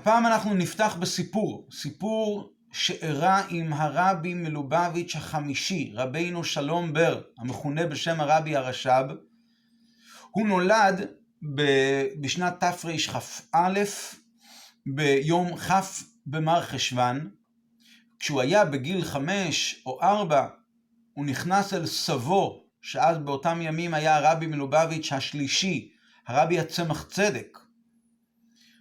הפעם אנחנו נפתח בסיפור, סיפור שאירע עם הרבי מלובביץ' החמישי, רבינו שלום בר, המכונה בשם הרבי הרש"ב. הוא נולד בשנת תרכ"א, ביום כ' במר חשוון. כשהוא היה בגיל חמש או ארבע, הוא נכנס אל סבו, שאז באותם ימים היה הרבי מלובביץ' השלישי, הרבי הצמח צדק.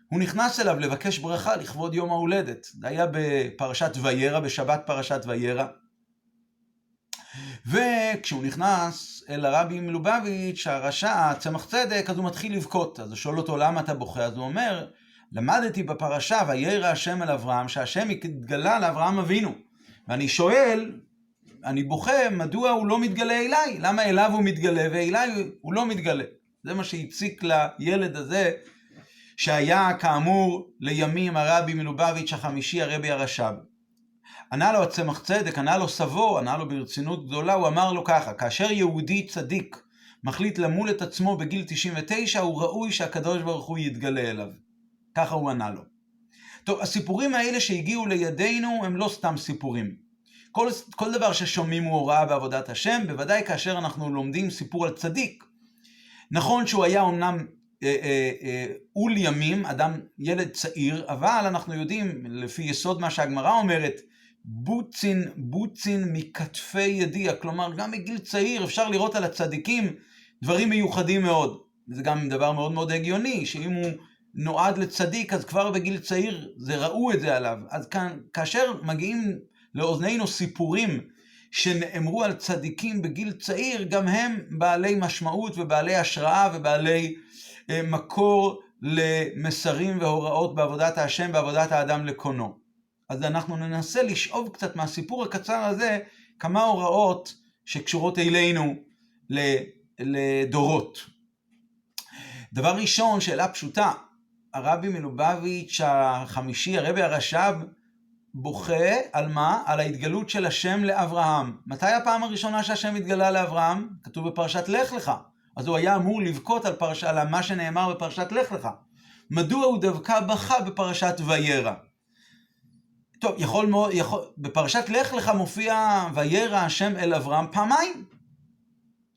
הוא נכנס אליו לבקש ברכה לכבוד יום ההולדת. זה היה בפרשת וירא, בשבת פרשת וירא. וכשהוא נכנס אל הרבי מלובביץ', הרשע, צמח צדק, אז הוא מתחיל לבכות. אז הוא שואל אותו, למה אתה בוכה? אז הוא אומר, למדתי בפרשה, וירא השם אל אברהם, שהשם התגלה לאברהם אבינו. ואני שואל, אני בוכה, מדוע הוא לא מתגלה אליי? למה אליו הוא מתגלה ואליי הוא לא מתגלה? זה מה שהציק לילד הזה שהיה כאמור לימים הרבי מלובביץ' החמישי הרבי הרש"ב. ענה לו הצמח צדק, ענה לו סבו, ענה לו ברצינות גדולה, הוא אמר לו ככה, כאשר יהודי צדיק מחליט למול את עצמו בגיל 99, הוא ראוי שהקדוש ברוך הוא יתגלה אליו. ככה הוא ענה לו. טוב, הסיפורים האלה שהגיעו לידינו הם לא סתם סיפורים. כל, כל דבר ששומעים הוא הוראה בעבודת השם, בוודאי כאשר אנחנו לומדים סיפור על צדיק. נכון שהוא היה אומנם אה, אה, אה, אול ימים, אדם, ילד צעיר, אבל אנחנו יודעים, לפי יסוד מה שהגמרא אומרת, בוצין, בוצין מכתפי ידיע, כלומר גם בגיל צעיר אפשר לראות על הצדיקים דברים מיוחדים מאוד. זה גם דבר מאוד מאוד הגיוני, שאם הוא נועד לצדיק, אז כבר בגיל צעיר זה ראו את זה עליו. אז כאן, כאשר מגיעים לאוזנינו סיפורים שנאמרו על צדיקים בגיל צעיר, גם הם בעלי משמעות ובעלי השראה ובעלי מקור למסרים והוראות בעבודת השם, בעבודת האדם לקונו. אז אנחנו ננסה לשאוב קצת מהסיפור הקצר הזה כמה הוראות שקשורות אלינו לדורות. דבר ראשון, שאלה פשוטה, הרבי מלובביץ' החמישי, הרבי הרש"ב, בוכה על מה? על ההתגלות של השם לאברהם. מתי הפעם הראשונה שהשם התגלה לאברהם? כתוב בפרשת לך לך. אז הוא היה אמור לבכות על, פרש... על מה שנאמר בפרשת לך לך. מדוע הוא דווקא בכה בפרשת וירא? טוב, יכול מאוד, יכול... בפרשת לך לך מופיע וירא השם אל אברהם פעמיים.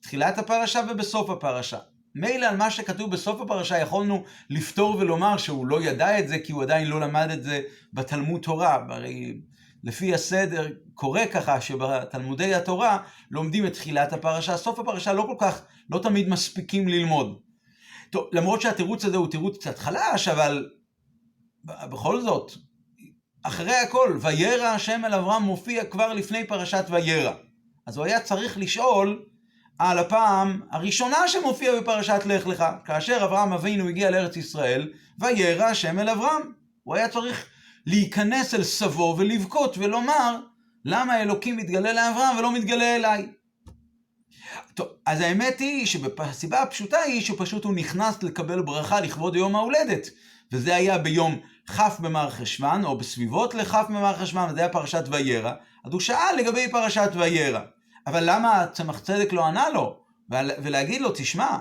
תחילת הפרשה ובסוף הפרשה. מילא על מה שכתוב בסוף הפרשה יכולנו לפתור ולומר שהוא לא ידע את זה כי הוא עדיין לא למד את זה בתלמוד תורה. הרי לפי הסדר קורה ככה שבתלמודי התורה לומדים את תחילת הפרשה, סוף הפרשה לא כל כך, לא תמיד מספיקים ללמוד. טוב, למרות שהתירוץ הזה הוא תירוץ קצת חלש, אבל בכל זאת, אחרי הכל, וירא השם אל אברהם מופיע כבר לפני פרשת וירא. אז הוא היה צריך לשאול על הפעם הראשונה שמופיע בפרשת לך לך, כאשר אברהם אבינו הגיע לארץ ישראל, וירא השם אל אברהם. הוא היה צריך להיכנס אל סבו ולבכות ולומר, למה אלוקים מתגלה לאברהם ולא מתגלה אליי? טוב, אז האמת היא שהסיבה הפשוטה היא שפשוט הוא נכנס לקבל ברכה לכבוד יום ההולדת. וזה היה ביום כ' במר חשוון, או בסביבות לכ' במר חשוון, וזה היה פרשת וירא. אז הוא שאל לגבי פרשת וירא. אבל למה צמח צדק לא ענה לו? ולהגיד לו, תשמע,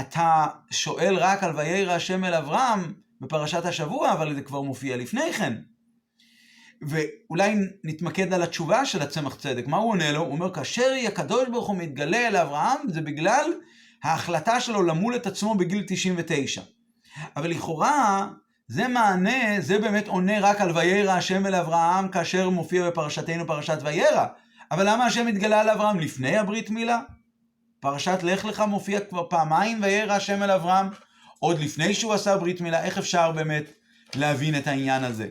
אתה שואל רק על וירא השם אל אברהם בפרשת השבוע, אבל זה כבר מופיע לפני כן. ואולי נתמקד על התשובה של הצמח צדק. מה הוא עונה לו? הוא אומר, כאשר הקדוש ברוך הוא מתגלה אל אברהם, זה בגלל ההחלטה שלו למול את עצמו בגיל 99. אבל לכאורה, זה מענה, זה באמת עונה רק על וירא השם אל אברהם, כאשר מופיע בפרשתנו פרשת וירא. אבל למה השם התגלה לאברהם לפני הברית מילה? פרשת לך לך מופיע כבר פעמיים וירא השם אל אברהם, עוד לפני שהוא עשה ברית מילה, איך אפשר באמת להבין את העניין הזה?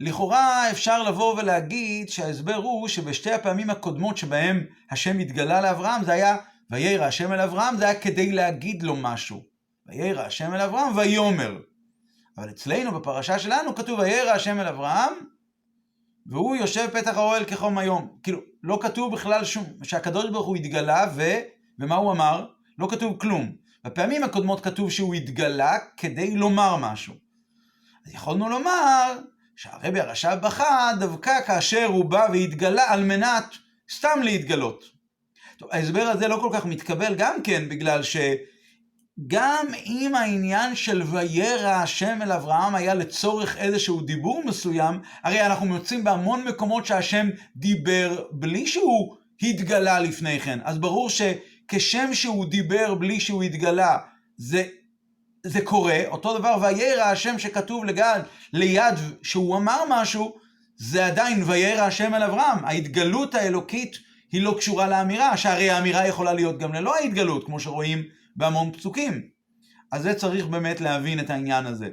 לכאורה אפשר לבוא ולהגיד שההסבר הוא שבשתי הפעמים הקודמות שבהם השם התגלה לאברהם זה היה וירא השם אל אברהם, זה היה כדי להגיד לו משהו. וירא השם אל אברהם ויאמר. אבל אצלנו בפרשה שלנו כתוב וירא השם אל אברהם והוא יושב פתח האוהל כחום היום. כאילו, לא כתוב בכלל שום, שהקדוש ברוך הוא התגלה, ו... ומה הוא אמר? לא כתוב כלום. בפעמים הקודמות כתוב שהוא התגלה כדי לומר משהו. אז יכולנו לומר שהרבי הרש"ב בכה דווקא כאשר הוא בא והתגלה על מנת סתם להתגלות. טוב, ההסבר הזה לא כל כך מתקבל גם כן בגלל גם אם העניין של וירא השם אל אברהם היה לצורך איזשהו דיבור מסוים, הרי אנחנו מוצאים בהמון מקומות שהשם דיבר בלי שהוא התגלה לפני כן. אז ברור שכשם שהוא דיבר בלי שהוא התגלה, זה, זה קורה. אותו דבר, וירא השם שכתוב לגד, ליד שהוא אמר משהו, זה עדיין וירא השם אל אברהם. ההתגלות האלוקית היא לא קשורה לאמירה, שהרי האמירה יכולה להיות גם ללא ההתגלות, כמו שרואים בהמון פסוקים. אז זה צריך באמת להבין את העניין הזה.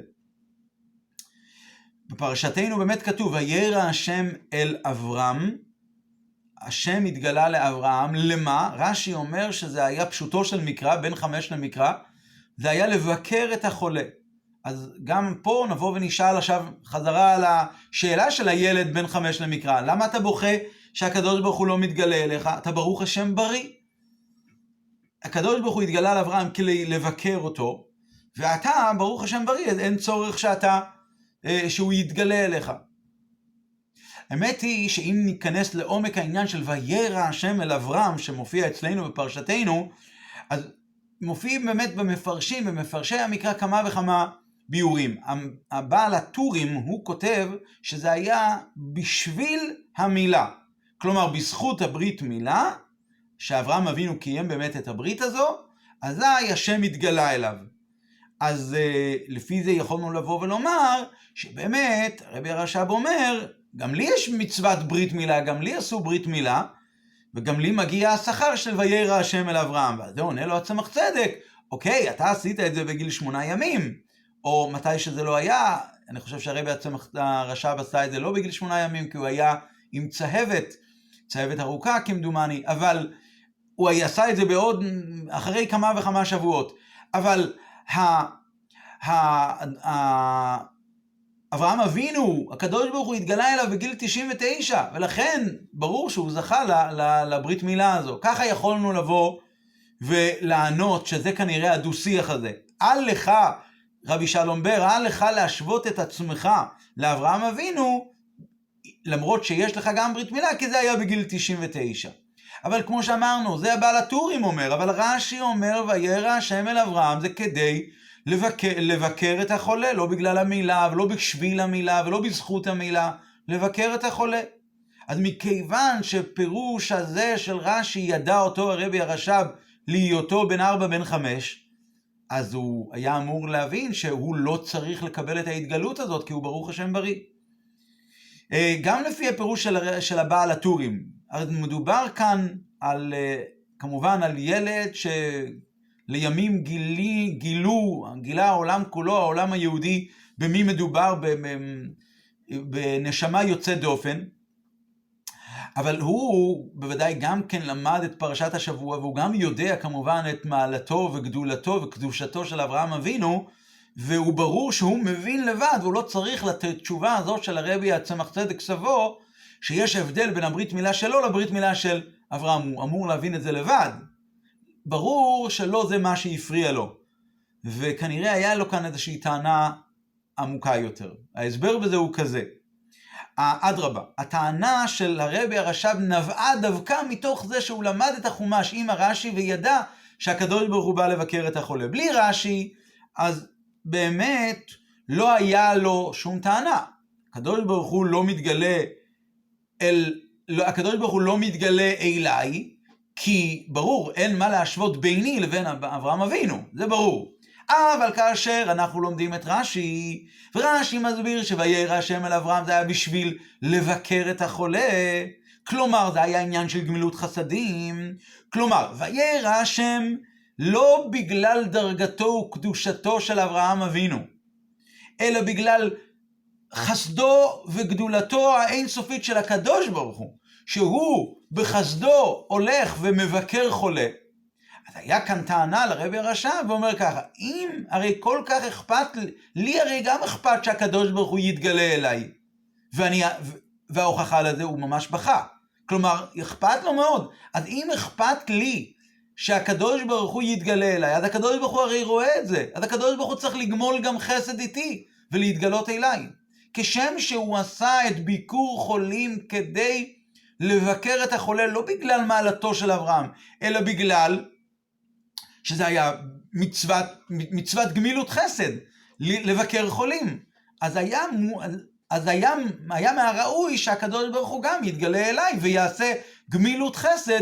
בפרשתנו באמת כתוב, וירא השם אל אברהם, השם התגלה לאברהם, למה? רש"י אומר שזה היה פשוטו של מקרא, בין חמש למקרא, זה היה לבקר את החולה. אז גם פה נבוא ונשאל עכשיו חזרה על השאלה של הילד בין חמש למקרא. למה אתה בוכה שהקדוש ברוך הוא לא מתגלה אליך? אתה ברוך השם בריא. הקדוש ברוך הוא התגלה לאברהם כדי לבקר אותו, ואתה, ברוך השם בריא, אין צורך שאתה, אה, שהוא יתגלה אליך. האמת היא שאם ניכנס לעומק העניין של וירא השם אל אברהם, שמופיע אצלנו בפרשתנו, אז מופיעים באמת במפרשים, במפרשי המקרא כמה וכמה ביורים. הבעל הטורים, הוא כותב שזה היה בשביל המילה. כלומר, בזכות הברית מילה, שאברהם אבינו קיים באמת את הברית הזו, אזי השם התגלה אליו. אז uh, לפי זה יכולנו לבוא ולומר שבאמת, רבי הרש"ב אומר, גם לי יש מצוות ברית מילה, גם לי עשו ברית מילה, וגם לי מגיע השכר של וירא השם אל אברהם. ואז זה עונה לו הצמח צדק, אוקיי, אתה עשית את זה בגיל שמונה ימים, או מתי שזה לא היה, אני חושב שהרבי הצמח הרש"ב עשה את זה לא בגיל שמונה ימים, כי הוא היה עם צהבת, צהבת ארוכה כמדומני, אבל הוא עשה את זה בעוד, אחרי כמה וכמה שבועות. אבל ה, ה, ה, אברהם אבינו, הקדוש ברוך הוא התגלה אליו בגיל 99, ולכן ברור שהוא זכה ל, ל, לברית מילה הזו. ככה יכולנו לבוא ולענות שזה כנראה הדו-שיח הזה. אל לך, רבי שלום בר, אל לך להשוות את עצמך לאברהם אבינו, למרות שיש לך גם ברית מילה, כי זה היה בגיל 99. אבל כמו שאמרנו, זה הבעל הטורים אומר, אבל רש"י אומר, וירא השם אל אברהם, זה כדי לבקר, לבקר את החולה, לא בגלל המילה, ולא בשביל המילה, ולא בזכות המילה, לבקר את החולה. אז מכיוון שפירוש הזה של רש"י ידע אותו הרבי הרש"ב להיותו בן ארבע, בן חמש, אז הוא היה אמור להבין שהוא לא צריך לקבל את ההתגלות הזאת, כי הוא ברוך השם בריא. אה, גם לפי הפירוש של, של הבעל הטורים, מדובר כאן על, אה, כמובן על ילד שלימים גילי, גילו, גילה העולם כולו, העולם היהודי, במי מדובר, בנשמה יוצאת דופן. אבל הוא בוודאי גם כן למד את פרשת השבוע, והוא גם יודע כמובן את מעלתו וגדולתו וקדושתו של אברהם אבינו, והוא ברור שהוא מבין לבד, והוא לא צריך לתת תשובה הזאת של הרבי הצמח צדק סבו, שיש הבדל בין הברית מילה שלו לברית מילה של אברהם. הוא אמור להבין את זה לבד. ברור שלא זה מה שהפריע לו. וכנראה היה לו כאן איזושהי טענה עמוקה יותר. ההסבר בזה הוא כזה. אדרבה, הטענה של הרבי הרש"ב נבעה דווקא מתוך זה שהוא למד את החומש עם הרש"י וידע שהקדוש ברוך הוא בא לבקר את החולה. בלי רש"י, אז באמת לא היה לו שום טענה. הקדוש ברוך הוא לא מתגלה אל, לא, הקדוש ברוך הוא לא מתגלה אליי, כי ברור, אין מה להשוות ביני לבין אברהם אבינו, זה ברור. אבל כאשר אנחנו לומדים את רש"י, ורש"י מסביר שוירא השם אל אברהם זה היה בשביל לבקר את החולה, כלומר זה היה עניין של גמילות חסדים, כלומר וירא השם לא בגלל דרגתו וקדושתו של אברהם אבינו, אלא בגלל חסדו וגדולתו האינסופית של הקדוש ברוך הוא, שהוא בחסדו הולך ומבקר חולה. אז היה כאן טענה לרבי הרשע ואומר ככה, אם הרי כל כך אכפת, לי הרי גם אכפת שהקדוש ברוך הוא יתגלה אליי. ואני, וההוכחה לזה הוא ממש בכה. כלומר, אכפת לו מאוד. אז אם אכפת לי שהקדוש ברוך הוא יתגלה אליי, אז הקדוש ברוך הוא הרי רואה את זה. אז הקדוש ברוך הוא צריך לגמול גם חסד איתי ולהתגלות אליי. כשם שהוא עשה את ביקור חולים כדי לבקר את החולה, לא בגלל מעלתו של אברהם, אלא בגלל שזה היה מצוות, מצוות גמילות חסד, לבקר חולים. אז היה, אז היה, היה מהראוי שהקדוש ברוך הוא גם יתגלה אליי ויעשה גמילות חסד,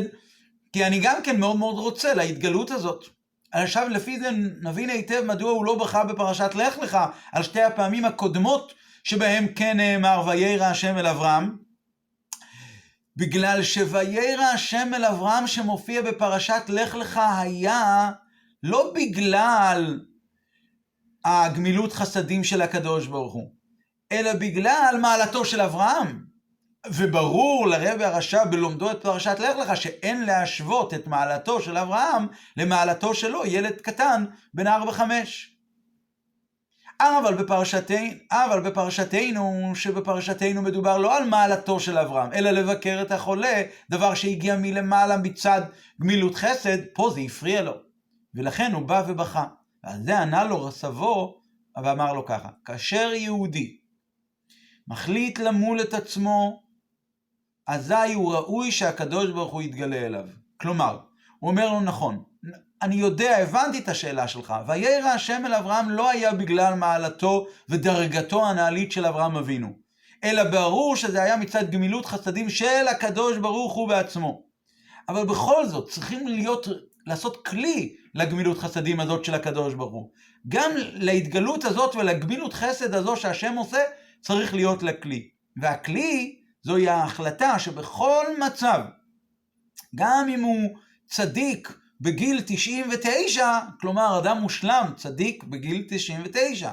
כי אני גם כן מאוד מאוד רוצה להתגלות הזאת. עכשיו לפי זה נבין היטב מדוע הוא לא בכה בפרשת לך לך על שתי הפעמים הקודמות שבהם כן נאמר וירא השם אל אברהם. בגלל שוירא השם אל אברהם שמופיע בפרשת לך לך היה לא בגלל הגמילות חסדים של הקדוש ברוך הוא, אלא בגלל מעלתו של אברהם. וברור לרבי הרשע בלומדו את פרשת לך לך שאין להשוות את מעלתו של אברהם למעלתו שלו, ילד קטן בן ארבע חמש. אבל בפרשתנו, אבל בפרשתנו, שבפרשתנו מדובר לא על מעלתו של אברהם, אלא לבקר את החולה, דבר שהגיע מלמעלה מצד גמילות חסד, פה זה הפריע לו. ולכן הוא בא ובכה. ועל זה ענה לו סבו, ואמר לו ככה, כאשר יהודי מחליט למול את עצמו, אזי הוא ראוי שהקדוש ברוך הוא יתגלה אליו. כלומר, הוא אומר לו נכון, אני יודע, הבנתי את השאלה שלך, וירא השם אל אברהם לא היה בגלל מעלתו ודרגתו הנעלית של אברהם אבינו, אלא ברור שזה היה מצד גמילות חסדים של הקדוש ברוך הוא בעצמו. אבל בכל זאת, צריכים להיות, לעשות כלי לגמילות חסדים הזאת של הקדוש ברוך הוא. גם להתגלות הזאת ולגמילות חסד הזו שהשם עושה, צריך להיות לכלי. והכלי זוהי ההחלטה שבכל מצב, גם אם הוא צדיק בגיל 99, כלומר אדם מושלם, צדיק בגיל 99,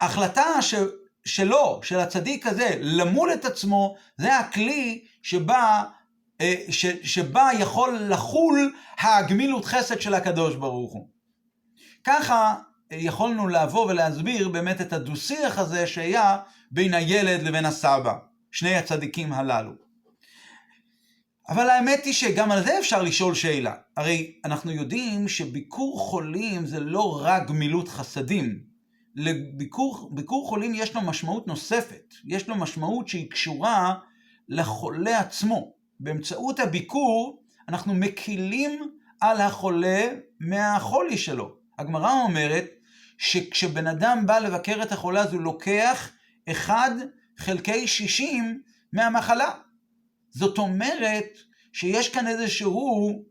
החלטה ש... שלו, של הצדיק הזה, למול את עצמו, זה הכלי שבה, אה, ש, שבה יכול לחול הגמילות חסד של הקדוש ברוך הוא. ככה יכולנו לבוא ולהסביר באמת את הדו-שיח הזה שהיה בין הילד לבין הסבא. שני הצדיקים הללו. אבל האמת היא שגם על זה אפשר לשאול שאלה. הרי אנחנו יודעים שביקור חולים זה לא רק גמילות חסדים. לביקור חולים יש לו משמעות נוספת. יש לו משמעות שהיא קשורה לחולה עצמו. באמצעות הביקור אנחנו מקילים על החולה מהחולי שלו. הגמרא אומרת שכשבן אדם בא לבקר את החולה אז הוא לוקח אחד חלקי 60 מהמחלה. זאת אומרת שיש כאן איזשהו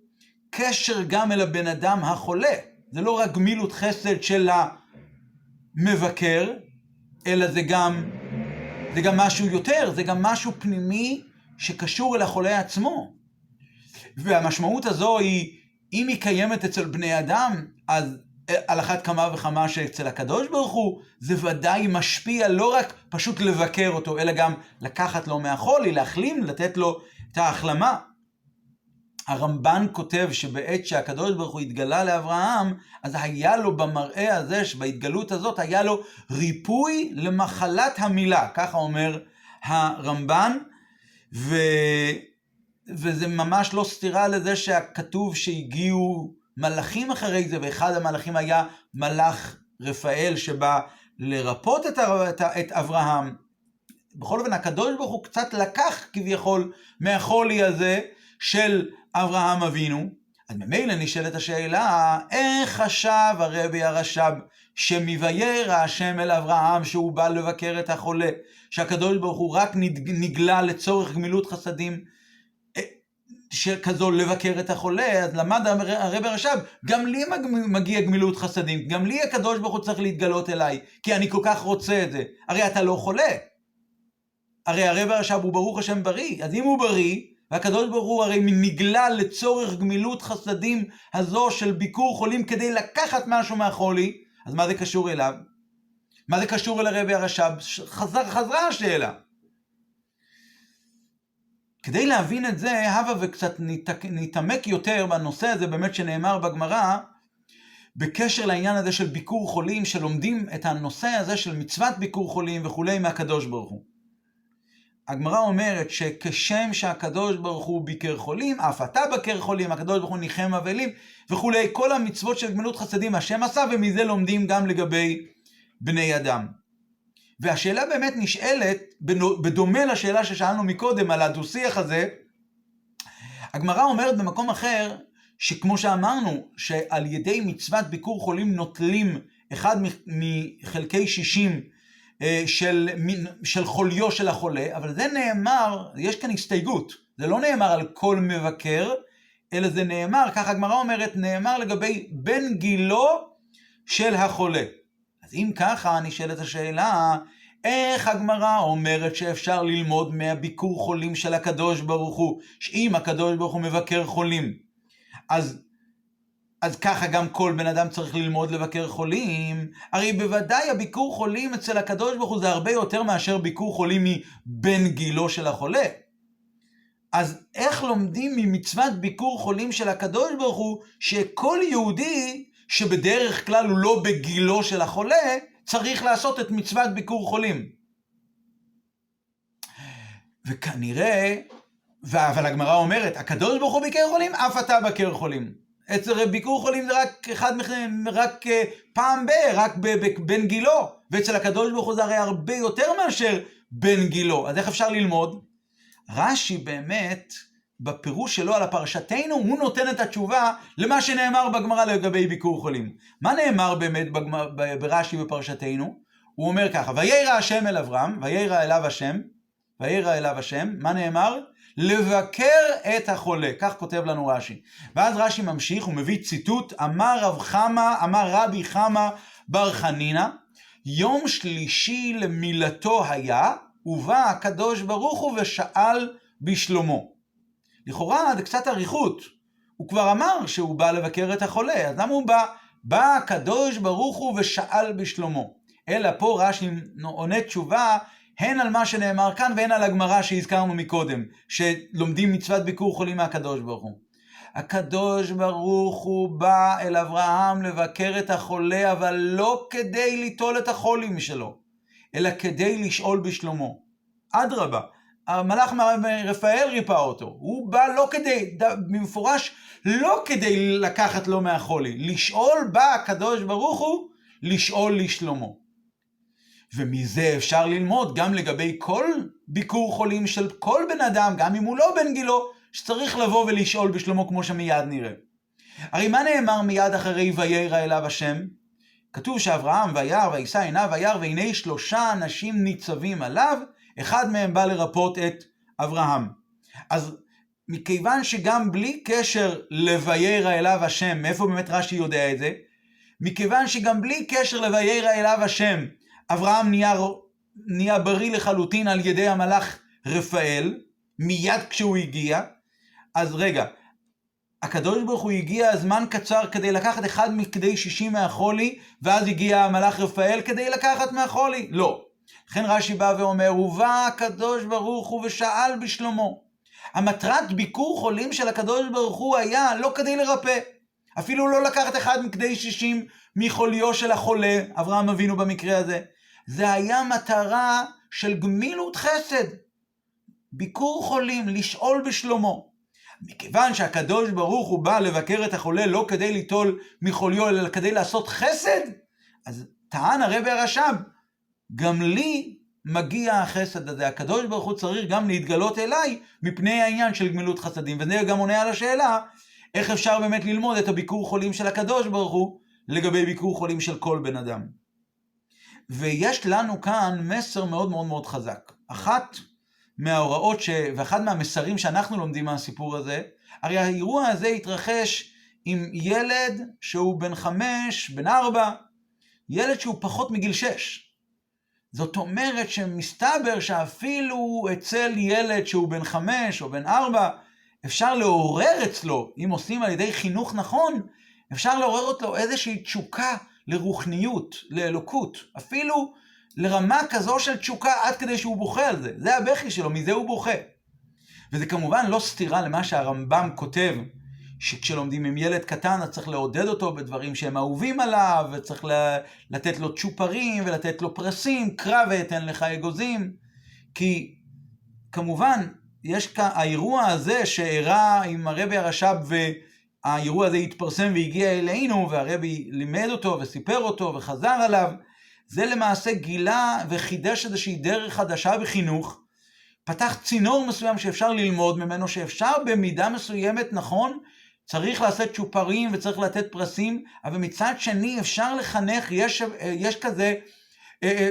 קשר גם אל הבן אדם החולה. זה לא רק גמילות חסד של המבקר, אלא זה גם, זה גם משהו יותר, זה גם משהו פנימי שקשור אל החולה עצמו. והמשמעות הזו היא, אם היא קיימת אצל בני אדם, אז על אחת כמה וכמה שאצל הקדוש ברוך הוא, זה ודאי משפיע לא רק פשוט לבקר אותו, אלא גם לקחת לו מהחולי, להחלים, לתת לו את ההחלמה. הרמב"ן כותב שבעת שהקדוש ברוך הוא התגלה לאברהם, אז היה לו במראה הזה, בהתגלות הזאת, היה לו ריפוי למחלת המילה, ככה אומר הרמב"ן, ו... וזה ממש לא סתירה לזה שהכתוב שהגיעו מלאכים אחרי זה, ואחד המלאכים היה מלאך רפאל שבא לרפות את, את, את אברהם. בכל אופן, הקדוש ברוך הוא קצת לקח כביכול מהחולי הזה של אברהם אבינו. אז ממילא נשאלת השאלה, איך חשב הרבי הרש"ב שמביירא השם אל אברהם שהוא בא לבקר את החולה, שהקדוש ברוך הוא רק נגלה לצורך גמילות חסדים שכזו לבקר את החולה, אז למד הרב הרש"ב, גם לי מגיע גמילות חסדים, גם לי הקדוש ברוך הוא צריך להתגלות אליי, כי אני כל כך רוצה את זה. הרי אתה לא חולה. הרי הרב הרש"ב הוא ברוך השם בריא, אז אם הוא בריא, והקדוש ברוך הוא הרי נגלה לצורך גמילות חסדים הזו של ביקור חולים כדי לקחת משהו מהחולי, אז מה זה קשור אליו? מה זה קשור אל הרבי הרש"ב? חזר, חזרה השאלה. כדי להבין את זה, הבה וקצת נתעמק יותר בנושא הזה באמת שנאמר בגמרא, בקשר לעניין הזה של ביקור חולים, שלומדים את הנושא הזה של מצוות ביקור חולים וכולי מהקדוש ברוך הוא. הגמרא אומרת שכשם שהקדוש ברוך הוא ביקר חולים, אף אתה בקר חולים, הקדוש ברוך הוא ניחם אבלים וכולי, כל המצוות של גמילות חסדים השם עשה, ומזה לומדים גם לגבי בני אדם. והשאלה באמת נשאלת, בדומה לשאלה ששאלנו מקודם על הדו-שיח הזה, הגמרא אומרת במקום אחר, שכמו שאמרנו, שעל ידי מצוות ביקור חולים נוטלים אחד מחלקי שישים אה, של, של חוליו של החולה, אבל זה נאמר, יש כאן הסתייגות, זה לא נאמר על כל מבקר, אלא זה נאמר, ככה הגמרא אומרת, נאמר לגבי בן גילו של החולה. אם ככה, נשאלת השאלה, איך הגמרא אומרת שאפשר ללמוד מהביקור חולים של הקדוש ברוך הוא, שאם הקדוש ברוך הוא מבקר חולים, אז, אז ככה גם כל בן אדם צריך ללמוד לבקר חולים, הרי בוודאי הביקור חולים אצל הקדוש ברוך הוא זה הרבה יותר מאשר ביקור חולים מבן גילו של החולה. אז איך לומדים ממצוות ביקור חולים של הקדוש ברוך הוא, שכל יהודי שבדרך כלל הוא לא בגילו של החולה, צריך לעשות את מצוות ביקור חולים. וכנראה, אבל הגמרא אומרת, הקדוש ברוך הוא ביקר חולים, אף אתה בקר חולים. אצל ביקור חולים זה רק אחד, רק אה, פעם ב, רק בן גילו, ואצל הקדוש ברוך הוא זה הרי הרבה יותר מאשר בן גילו. אז איך אפשר ללמוד? רש"י באמת, בפירוש שלו על הפרשתנו, הוא נותן את התשובה למה שנאמר בגמרא לגבי ביקור חולים. מה נאמר באמת ברש"י בפרשתנו? הוא אומר ככה, וירא השם אל אברהם, וירא אליו השם, וירא אליו השם, מה נאמר? לבקר את החולה, כך כותב לנו רש"י. ואז רש"י ממשיך, הוא מביא ציטוט, אמר רב חמא, אמר רבי חמא בר חנינא, יום שלישי למילתו היה, ובא הקדוש ברוך הוא ושאל בשלומו. לכאורה זה קצת אריכות. הוא כבר אמר שהוא בא לבקר את החולה, אז למה הוא בא? בא הקדוש ברוך הוא ושאל בשלומו. אלא פה רש"י עונה תשובה הן על מה שנאמר כאן והן על הגמרא שהזכרנו מקודם, שלומדים מצוות ביקור חולים מהקדוש ברוך הוא. הקדוש ברוך הוא בא אל אברהם לבקר את החולה, אבל לא כדי ליטול את החולים שלו, אלא כדי לשאול בשלומו. אדרבה, המלאך רפאל ריפא אותו. הוא בא לא כדי, במפורש, לא כדי לקחת לו מהחולי. לשאול בא הקדוש ברוך הוא, לשאול לשלומו. ומזה אפשר ללמוד גם לגבי כל ביקור חולים של כל בן אדם, גם אם הוא לא בן גילו, שצריך לבוא ולשאול בשלומו כמו שמיד נראה. הרי מה נאמר מיד אחרי וירא אליו השם? כתוב שאברהם וירא ויישא עיניו וירא והנה שלושה אנשים ניצבים עליו אחד מהם בא לרפות את אברהם. אז מכיוון שגם בלי קשר ל"וירא אליו השם", מאיפה באמת רש"י יודע את זה? מכיוון שגם בלי קשר ל"וירא אליו השם", אברהם נהיה, נהיה בריא לחלוטין על ידי המלאך רפאל, מיד כשהוא הגיע. אז רגע, הקדוש ברוך הוא הגיע זמן קצר כדי לקחת אחד מכדי שישים מהחולי, ואז הגיע המלאך רפאל כדי לקחת מהחולי? לא. לכן רש"י בא ואומר, ובא הקדוש ברוך הוא ושאל בשלומו. המטרת ביקור חולים של הקדוש ברוך הוא היה לא כדי לרפא. אפילו לא לקחת אחד מכדי שישים מחוליו של החולה, אברהם אבינו במקרה הזה. זה היה מטרה של גמילות חסד. ביקור חולים, לשאול בשלומו. מכיוון שהקדוש ברוך הוא בא לבקר את החולה לא כדי ליטול מחוליו, אלא כדי לעשות חסד, אז טען הרבי הרש"ב, גם לי מגיע החסד הזה. הקדוש ברוך הוא צריך גם להתגלות אליי מפני העניין של גמילות חסדים. וזה גם עונה על השאלה, איך אפשר באמת ללמוד את הביקור חולים של הקדוש ברוך הוא לגבי ביקור חולים של כל בן אדם. ויש לנו כאן מסר מאוד מאוד מאוד חזק. אחת מההוראות ש... ואחד מהמסרים שאנחנו לומדים מהסיפור הזה, הרי האירוע הזה התרחש עם ילד שהוא בן חמש, בן ארבע, ילד שהוא פחות מגיל שש. זאת אומרת שמסתבר שאפילו אצל ילד שהוא בן חמש או בן ארבע, אפשר לעורר אצלו, אם עושים על ידי חינוך נכון, אפשר לעורר אותו איזושהי תשוקה לרוחניות, לאלוקות, אפילו לרמה כזו של תשוקה עד כדי שהוא בוכה על זה. זה הבכי שלו, מזה הוא בוכה. וזה כמובן לא סתירה למה שהרמב"ם כותב שכשלומדים עם ילד קטן אז צריך לעודד אותו בדברים שהם אהובים עליו, וצריך לתת לו צ'ופרים ולתת לו פרסים, קרא ואתן לך אגוזים. כי כמובן, יש כאן, האירוע הזה שאירע עם הרבי הרש"ב והאירוע הזה התפרסם והגיע אלינו והרבי לימד אותו וסיפר אותו וחזר עליו, זה למעשה גילה וחידש איזושהי דרך חדשה בחינוך, פתח צינור מסוים שאפשר ללמוד ממנו, שאפשר במידה מסוימת, נכון, צריך לעשות צ'ופרים וצריך לתת פרסים, אבל מצד שני אפשר לחנך, יש, יש כזה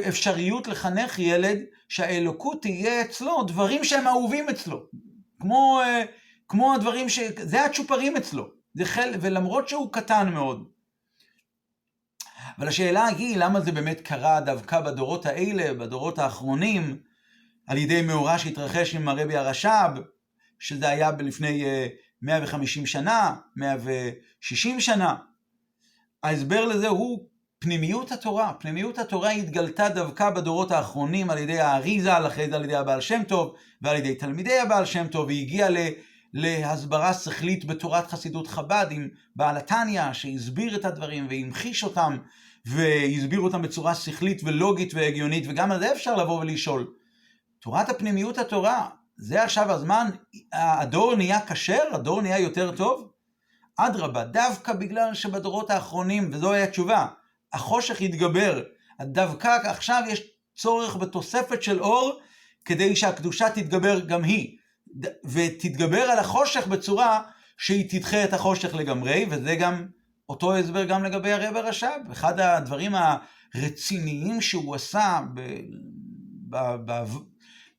אפשריות לחנך ילד שהאלוקות תהיה אצלו, דברים שהם אהובים אצלו. כמו, כמו הדברים ש... זה הצ'ופרים אצלו. זה חל... ולמרות שהוא קטן מאוד. אבל השאלה היא, למה זה באמת קרה דווקא בדורות האלה, בדורות האחרונים, על ידי מאורע שהתרחש עם הרבי הרש"ב, שזה היה לפני 150 שנה, 160 שנה. ההסבר לזה הוא פנימיות התורה. פנימיות התורה התגלתה דווקא בדורות האחרונים על ידי האריזה, אחרי זה על ידי הבעל שם טוב, ועל ידי תלמידי הבעל שם טוב, והיא הגיעה להסברה שכלית בתורת חסידות חב"ד עם בעל התניא, שהסביר את הדברים והמחיש אותם, והסביר אותם בצורה שכלית ולוגית והגיונית, וגם על זה אפשר לבוא ולשאול. תורת הפנימיות התורה, זה עכשיו הזמן, הדור נהיה כשר, הדור נהיה יותר טוב? אדרבה, דווקא בגלל שבדורות האחרונים, וזו הייתה התשובה, החושך יתגבר, דווקא עכשיו יש צורך בתוספת של אור כדי שהקדושה תתגבר גם היא, ותתגבר על החושך בצורה שהיא תדחה את החושך לגמרי, וזה גם אותו הסבר גם לגבי הרב הרש"ב. אחד הדברים הרציניים שהוא עשה ב, ב, ב,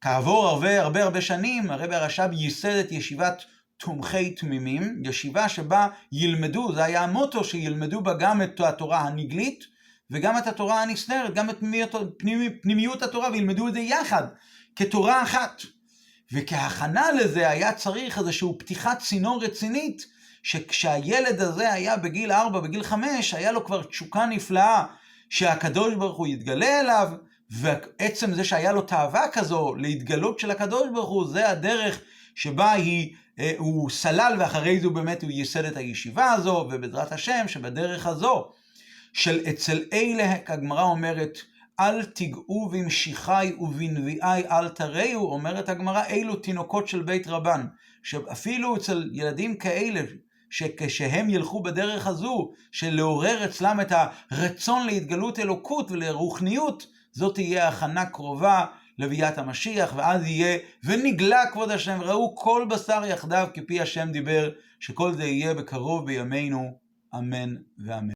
כעבור הרבה הרבה הרבה שנים, הרב הרש"ב ייסד את ישיבת תומכי תמימים, ישיבה שבה ילמדו, זה היה המוטו, שילמדו בה גם את התורה הנגלית וגם את התורה הנסתרת, גם את פנימיות התורה, וילמדו את זה יחד, כתורה אחת. וכהכנה לזה היה צריך איזושהי פתיחת צינור רצינית, שכשהילד הזה היה בגיל 4, בגיל 5, היה לו כבר תשוקה נפלאה שהקדוש ברוך הוא יתגלה אליו, ועצם זה שהיה לו תאווה כזו להתגלות של הקדוש ברוך הוא, זה הדרך שבה היא, אה, הוא סלל ואחרי זה הוא באמת הוא ייסד את הישיבה הזו, ובעזרת השם שבדרך הזו של אצל אלה, הגמרא אומרת, אל תיגעו במשיחי ובנביאי אל תראו, אומרת הגמרא, אלו תינוקות של בית רבן. שאפילו אצל ילדים כאלה, שכשהם ילכו בדרך הזו, של לעורר אצלם את הרצון להתגלות אלוקות ולרוחניות, זאת תהיה הכנה קרובה לביאת המשיח, ואז יהיה, ונגלה כבוד השם, ראו כל בשר יחדיו כפי השם דיבר, שכל זה יהיה בקרוב בימינו, אמן ואמן.